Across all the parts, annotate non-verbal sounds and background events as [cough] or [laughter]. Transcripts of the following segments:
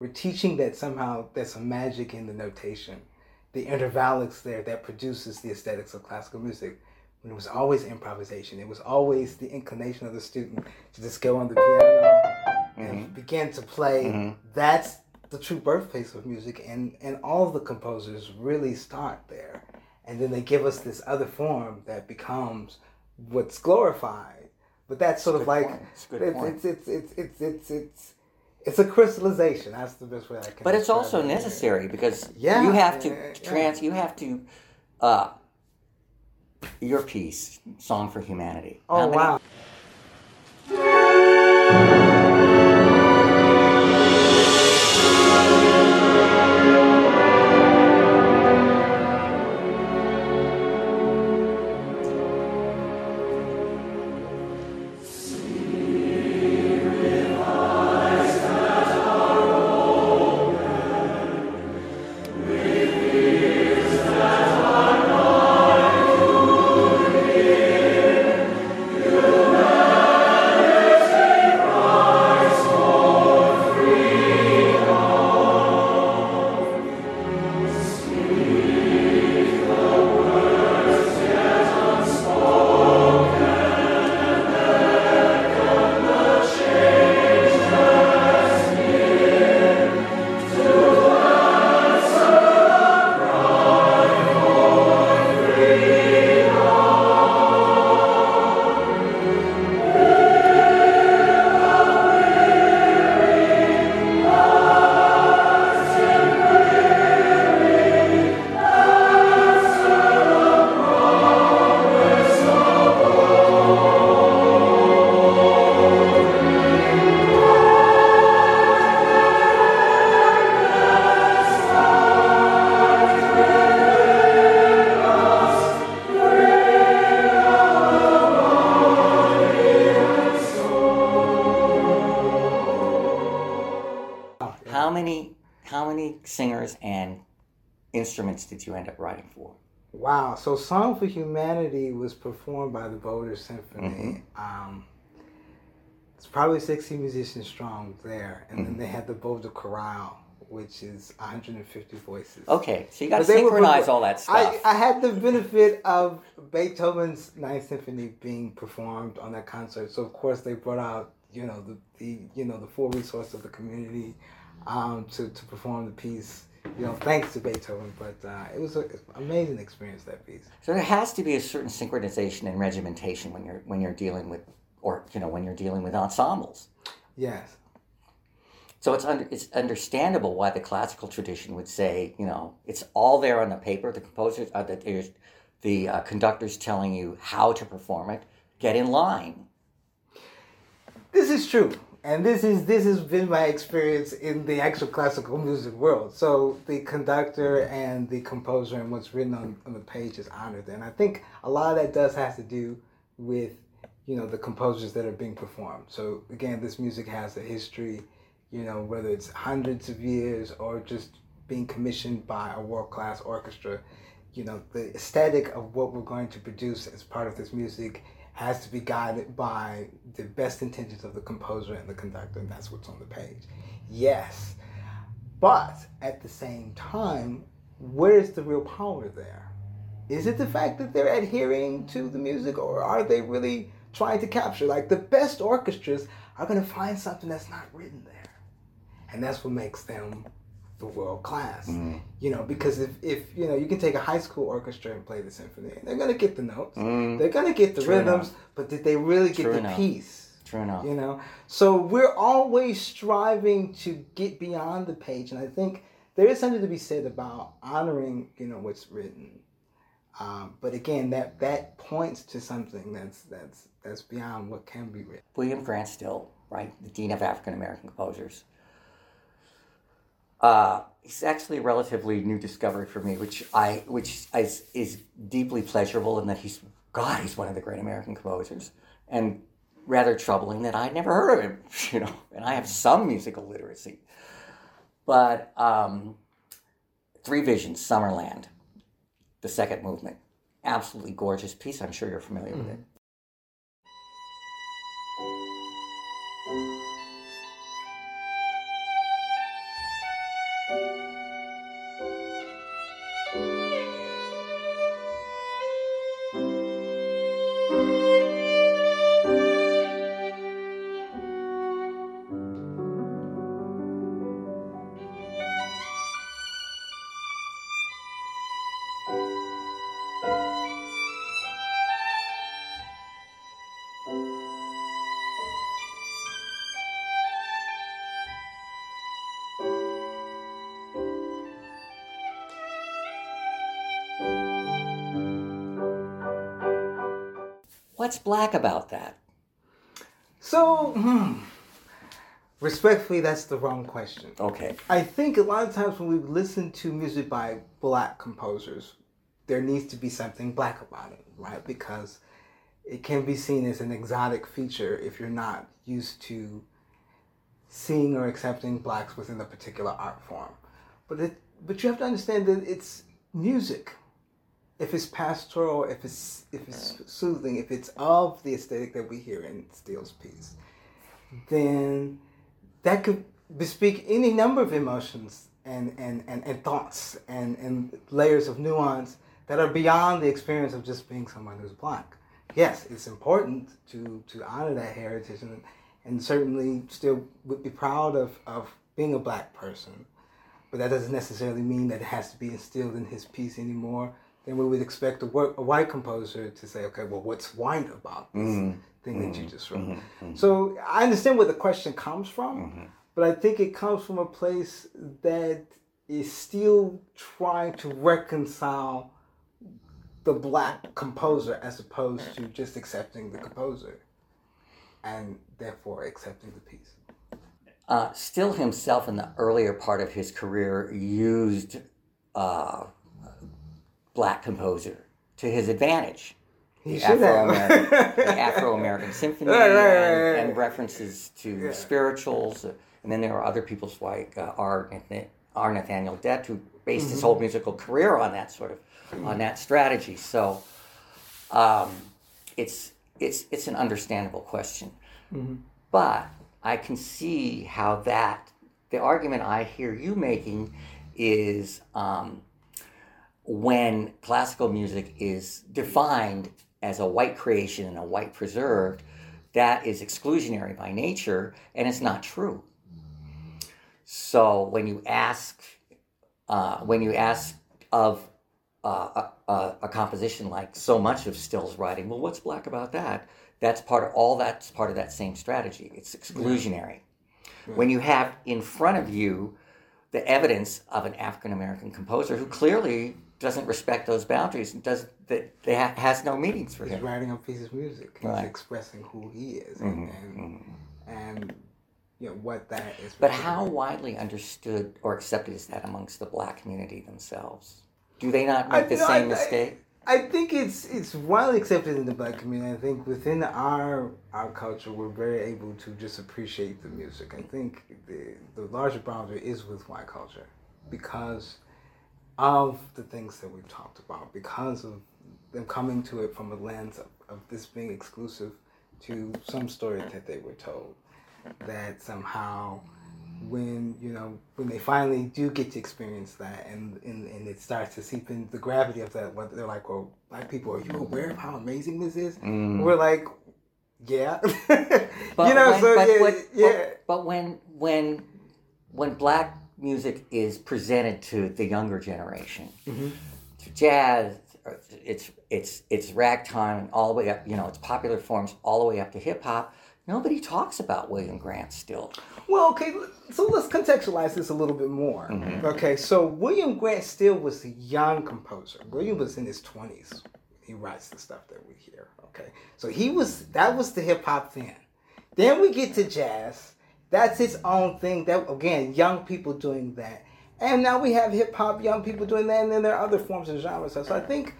we're teaching that somehow there's some magic in the notation, the intervallics there that produces the aesthetics of classical music. When it was always improvisation, it was always the inclination of the student to just go on the piano and begin to play. That's the true birthplace of music, and and all of the composers really start there, and then they give us this other form that becomes what's glorified. But that's sort of like. It's good it's, it's it's it's it's it's it's a crystallization. That's the best way I can. But it's also it. necessary because Yeah, you have to trans. You have to. Uh, your piece, "Song for Humanity." Oh wow! Instruments did you end up writing for? Wow. So Song for Humanity was performed by the Boulder Symphony. Um, it's probably 60 musicians strong there. And then they had the Boulder Chorale, which is 150 voices. Okay, so you got to they were synchronize all that stuff. I, I had the benefit of Beethoven's Ninth Symphony being performed on that concert. So of course they brought out, you know, the, the you know, the full resource of the community um, to, to perform the piece. You know, thanks to Beethoven, but uh, it was an amazing experience that piece. So there has to be a certain synchronization and regimentation when you're when you're dealing with, or you know, when you're dealing with ensembles. Yes. So it's under, it's understandable why the classical tradition would say, you know, it's all there on the paper. The composers, uh, the, there's the uh, conductors telling you how to perform it. Get in line. This is true. And this is this has been my experience in the actual classical music world. So the conductor and the composer and what's written on, on the page is honored. And I think a lot of that does have to do with, you know, the composers that are being performed. So again, this music has a history, you know, whether it's hundreds of years or just being commissioned by a world class orchestra, you know, the aesthetic of what we're going to produce as part of this music has to be guided by the best intentions of the composer and the conductor, and that's what's on the page. Yes, but at the same time, where is the real power there? Is it the fact that they're adhering to the music, or are they really trying to capture? Like the best orchestras are going to find something that's not written there, and that's what makes them the world class. You know, because if, if you know, you can take a high school orchestra and play the symphony, and they're to get the notes, they're going to get the True rhythms, but did they really get True the enough. piece? True enough. you know so we're always striving to get beyond the page and i think there is something to be said about honoring you know what's written um, but again that that points to something that's that's that's beyond what can be written William Grant Still, right, the Dean of African American Composers. Uh, he's actually a relatively new discovery for me, which I which is, is deeply pleasurable in that he's God, he's one of the great American composers, and rather troubling that I'd never heard of him, [laughs] you know, and I have some musical literacy. But um, Three Visions, Summerland, the second movement, absolutely gorgeous piece. I'm sure you're familiar with it. What's black about that? So, hmm, respectfully, that's the wrong question. Okay. I think a lot of times when we listen to music by black composers, there needs to be something black about it, right? Because it can be seen as an exotic feature if you're not used to seeing or accepting blacks within a particular art form. But it, but you have to understand that it's music, if it's pastoral, if it's if it's soothing, if it's of the aesthetic that we hear in Still's piece, then that could bespeak any number of emotions and, and, and, and thoughts and, and layers of nuance that are beyond the experience of just being someone who's black. Yes, it's important to, to honor that heritage and, and certainly Still would be proud of, of being a black person. But that doesn't necessarily mean that it has to be instilled in his piece anymore. Then we would expect a, work, a white composer to say, okay, well, what's white about this Mm-hmm. thing that you just wrote? So I understand where the question comes from, but I think it comes from a place that is still trying to reconcile the black composer as opposed to just accepting the composer and therefore accepting the piece. Uh, Still himself, in the earlier part of his career, used uh, black composer to his advantage. He The should Afro-American, have. the [laughs] Afro-American Symphony Right, right, right, and, and references to Yeah. spirituals. And then there are other people like uh, R. R. Nathaniel Dett who based Mm-hmm. his whole musical career on that sort of on that strategy. So um, it's it's it's an understandable question, Mm-hmm. but I can see how that the argument I hear you making is um, when classical music is defined as a white creation and a white preserved, that is exclusionary by nature, and it's not true. So when you ask, uh, when you ask of uh, a, a, a composition like so much of Still's writing, well, what's black about that? That's part of all that's part of that same strategy. It's exclusionary. When you have in front of you the evidence of an African American composer who clearly doesn't respect those boundaries and does that they ha- has no meanings for He's him. writing a piece of music. He's Right. Mm-hmm, expressing who he is and, and, and you know what that is. But how widely understood or accepted is that amongst the black community themselves? Do they not make I- the no, same I- mistake? I think it's it's widely accepted in the black community. I think within our our culture, we're very able to just appreciate the music. I think the the larger boundary is with white culture because of the things that we've talked about, because of them coming to it from a lens of, of this being exclusive to some story that they were told. That somehow when you know when they finally do get to experience that and, and and it starts to seep in the gravity of that what they're like well black people are you aware of how amazing this is mm. we're like yeah [laughs] you know when, so but, yeah, what- yeah. but, but when when when black music is presented to the younger generation, Mm-hmm. jazz, it's it's it's ragtime all the way up. You know, it's popular forms all the way up to hip hop. Nobody talks about William Grant Still. Well, okay, so let's contextualize this a little bit more. Mm-hmm. Okay, so William Grant Still was a young composer. William was in his 20s. He writes the stuff that we hear. Okay, so he was, that was the hip hop then. Then we get to jazz. That's its own thing. That, again, young people doing that. And now we have hip hop, young people doing that, and then there are other forms and genres. So I think,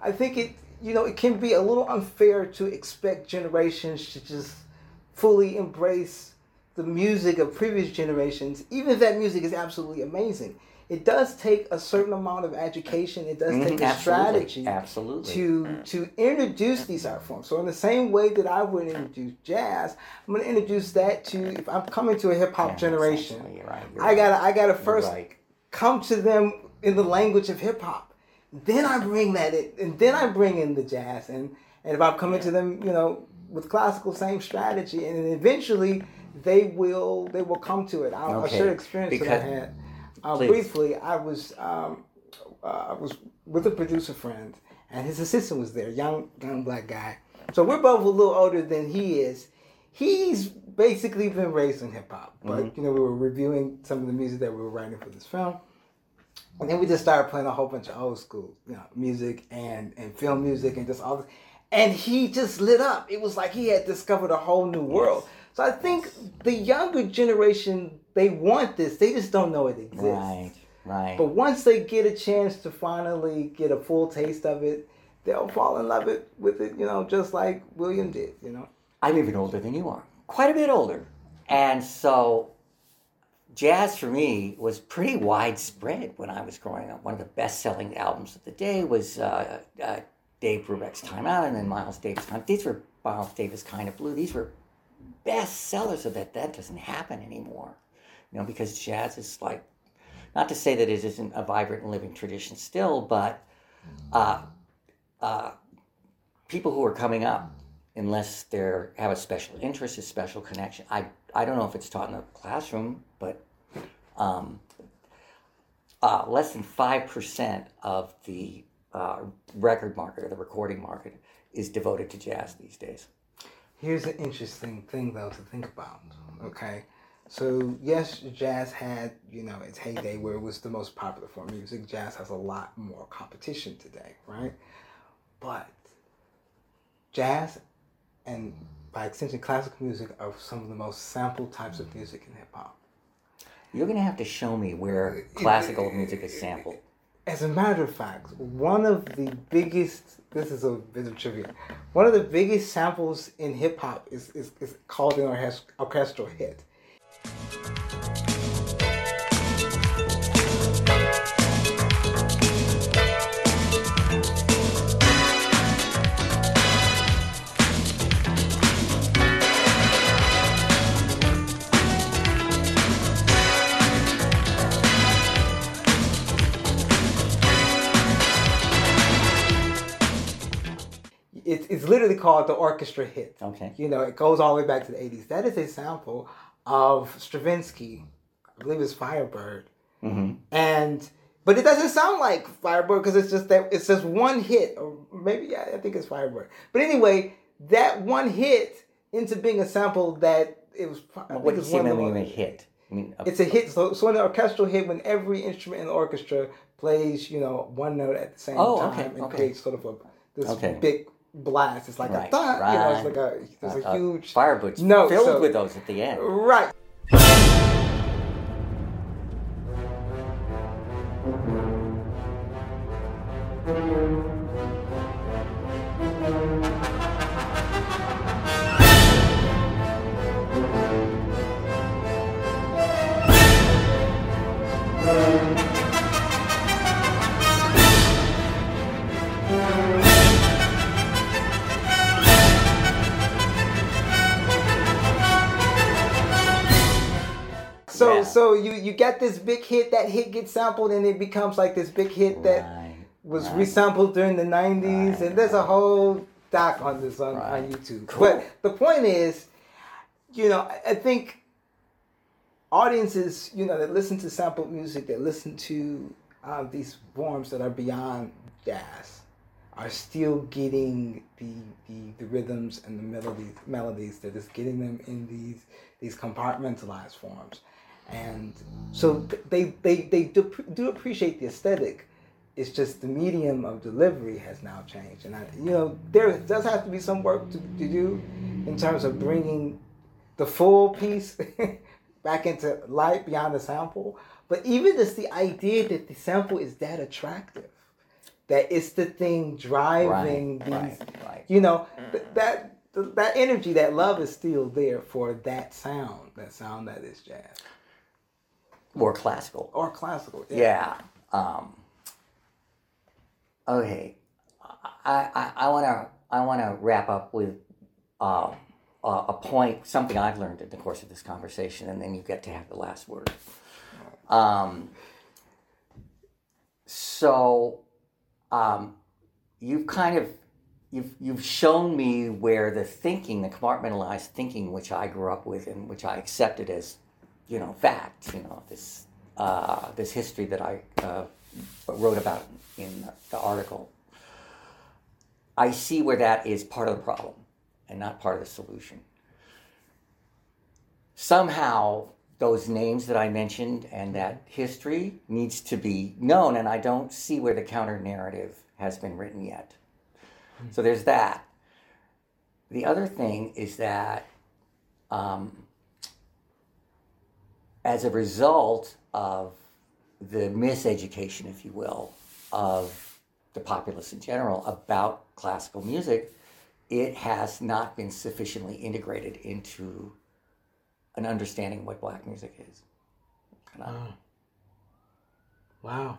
I think it, you know, it can be a little unfair to expect generations to just fully embrace the music of previous generations, even if that music is absolutely amazing. It does take a certain amount of education. It does take a Mhm, absolutely, strategy absolutely. to to introduce these art forms. So in the same way that I would introduce jazz, I'm going to introduce that to if I'm coming to a hip hop Yeah, generation. exactly. You're right, you're I gotta I gotta first right. come to them in the language of hip hop. Then I bring that in, and then I bring in the jazz, and and if I'm coming to them, you know, with classical, same strategy, and then eventually they will they will come to it. I'll, Okay, share an experience that I because- had. Uh, briefly, I was um, uh, I was with a producer friend, and his assistant was there, young young black guy. So we're both a little older than he is. He's basically been raised in hip hop, but you know we were reviewing some of the music that we were writing for this film. And then we just started playing a whole bunch of old school, you know, music and, and film music and just all this. and he just lit up. It was like he had discovered a whole new world. So I think the younger generation they want this. They just don't know it exists. Right. Right. But once they get a chance to finally get a full taste of it, they'll fall in love it, with it, you know, just like William did, you know. I'm even older than you are, quite a bit older. And so jazz for me was pretty widespread when I was growing up. One of the best selling albums of the day was uh, uh, Dave Brubeck's Time Out and then Miles Davis Time. These were Miles Davis Kind of Blue. These were best sellers of that. That doesn't happen anymore, you know, because jazz is like not to say that it isn't a vibrant and living tradition still, but uh, uh, people who are coming up, unless they have a special interest, a special connection, I, I don't know if it's taught in the classroom, but um, uh, less than 5% of the uh, record market or the recording market is devoted to jazz these days. Here's an interesting thing, though, to think about. Okay, so yes, jazz had you know its heyday where it was the most popular form of music. Jazz has a lot more competition today, right? But jazz and by extension classical music are some of the most sampled types of music in hip hop. You're gonna have to show me where classical music is sampled. As a matter of fact, one of the biggest this is a bit of trivia. One of the biggest samples in hip hop is, is, is called an orchestral hit. It's, it's literally called the orchestra hit. Okay. You know, it goes all the way back to the 80s. That is a sample of Stravinsky. I believe it's Firebird. Mm-hmm. And but it doesn't sound like Firebird because it's just that it's just one hit, or maybe yeah, I think it's Firebird. But anyway, that one hit into being a sample that it was. Well, what do you mean you hit? I mean, it's a hit. So, so an orchestral hit when every instrument in the orchestra plays, you know, one note at the same oh, time okay, and okay. creates sort of a this Okay. big blast. It's like Right, a thud, you know, it's like a there's a uh, huge Firebird's No, filled so- with those at the end. right. You get this big hit, that hit gets sampled, and it becomes like this big hit that Right, was right. resampled during the '90s, Right, and there's a whole doc on this on, on YouTube. Cool. But the point is, you know, I, I think audiences, you know, that listen to sampled music, that listen to uh, these forms that are beyond jazz, are still getting the, the, the rhythms and the melodies melodies that is getting them in these these compartmentalized forms, and so they they they do, do appreciate the aesthetic. It's just the medium of delivery has now changed, and I, you know there does have to be some work to, to do in terms of bringing the full piece [laughs] back into light beyond the sample. But even just the idea that the sample is that attractive, that it's the thing driving Right, these, right, right. you know, th- that that energy, that love is still there for that sound, that sound that is jazz More classical. or classical. Yeah. Um, okay. I, I, I wanna I wanna wrap up with uh, a a point, something I've learned in the course of this conversation, and then you get to have the last word. Um, so, um, you've kind of you've you've shown me where the thinking, the compartmentalized thinking, which I grew up with and which I accepted as, you know, fact. You know, this uh, this history that I uh, wrote about in the article. I see where that is part of the problem and not part of the solution. Somehow, those names that I mentioned and that history needs to be known, and I don't see where the counter narrative has been written yet. So there's that. the other thing is that um, as a result of the miseducation, if you will, of the populace in general about classical music, it has not been sufficiently integrated into an understanding of what black music is. Wow. Wow.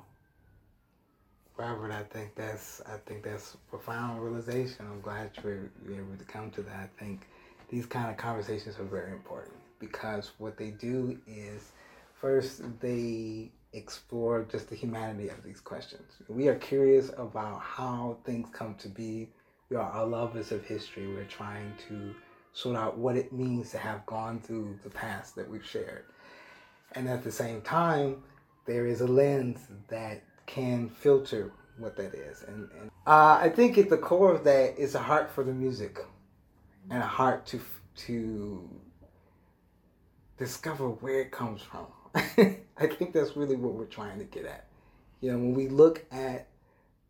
Robert, I think that's I think that's profound realization. I'm glad you were able to come to that. I think these kind of conversations are very important because what they do is first they explore just the humanity of these questions. We are curious about how things come to be. We are, are lovers of history. We're trying to sort out what it means to have gone through the past that we've shared. And at the same time, there is a lens that can filter what that is. And, and uh, I think at the core of that is a heart for the music and a heart to to discover where it comes from. [laughs] I think that's really what we're trying to get at. You know, when we look at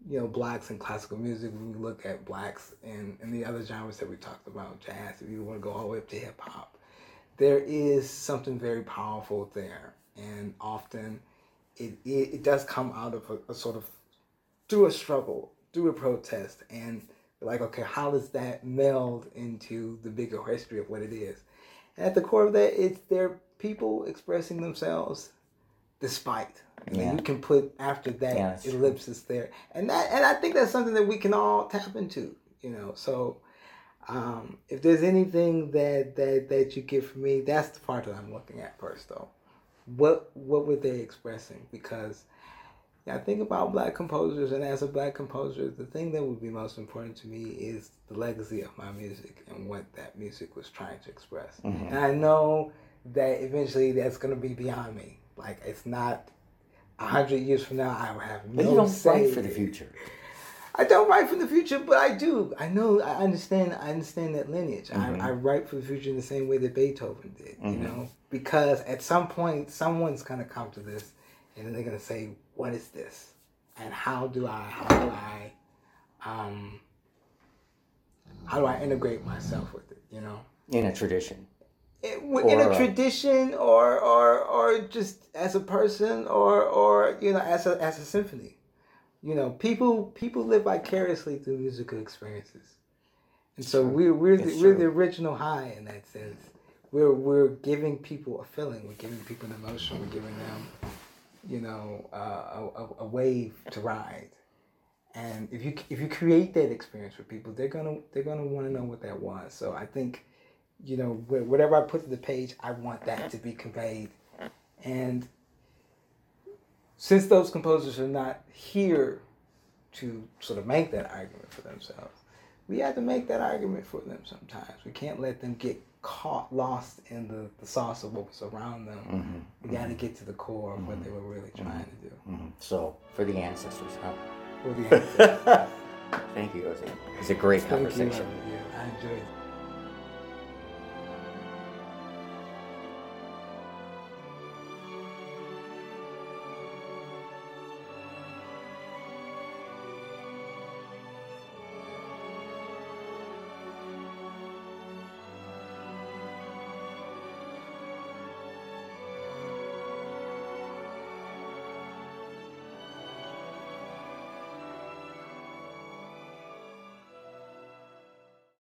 you know blacks and classical music, when we look at blacks and, in the other genres that we talked about, jazz, if you want to go all the way up to hip hop, there is something very powerful there, and often it, it, it does come out of a, a sort of through a struggle, through a protest, and like, okay, how does that meld into the bigger history of what it is? At the core of that, it's their people expressing themselves despite. And Yeah. you can put after that Yeah, that's true. ellipsis there, and that and I think that's something that we can all tap into. You know, so um, if there's anything that that that you get from me, that's the part that I'm looking at first, though. What what were they expressing? Because I think about black composers, and as a black composer, the thing that would be most important to me is the legacy of my music and what that music was trying to express. Mhm. And I know that eventually that's going to be beyond me. Like it's not a hundred years from now. I will have no But you don't say. write for the future. I don't write for the future, but I do. I know. I understand. I understand that lineage. Mhm. I, I write for the future in the same way that Beethoven did. You Mhm. know, because at some point, someone's gonna come to this, and then they're gonna say, "What is this? And how do I? How do I? Um, how do I integrate myself with it? You know." In a tradition. it, in Or, a tradition or or or just as a person or or you know as a as a symphony you know people people live vicariously through musical experiences and so we're we're the, we're the original high in that sense we're we're giving people a feeling we're giving people an emotion we're giving them you know uh, a, a, wave to ride and if you if you create that experience for people they're gonna they're gonna want to know what that was so i think you know, wh- whatever I put to the page, I want that to be conveyed. And since those composers are not here to sort of make that argument for themselves, we have to make that argument for them sometimes. We can't let them get caught, lost in the, the sauce of what was around them. Mhm. We got to get to the core of what they were really trying to do. Mhm. So, for the ancestors, huh? For the answer. [laughs] Thank you, Ozie. It was a great Thank conversation. Yeah, I enjoyed it.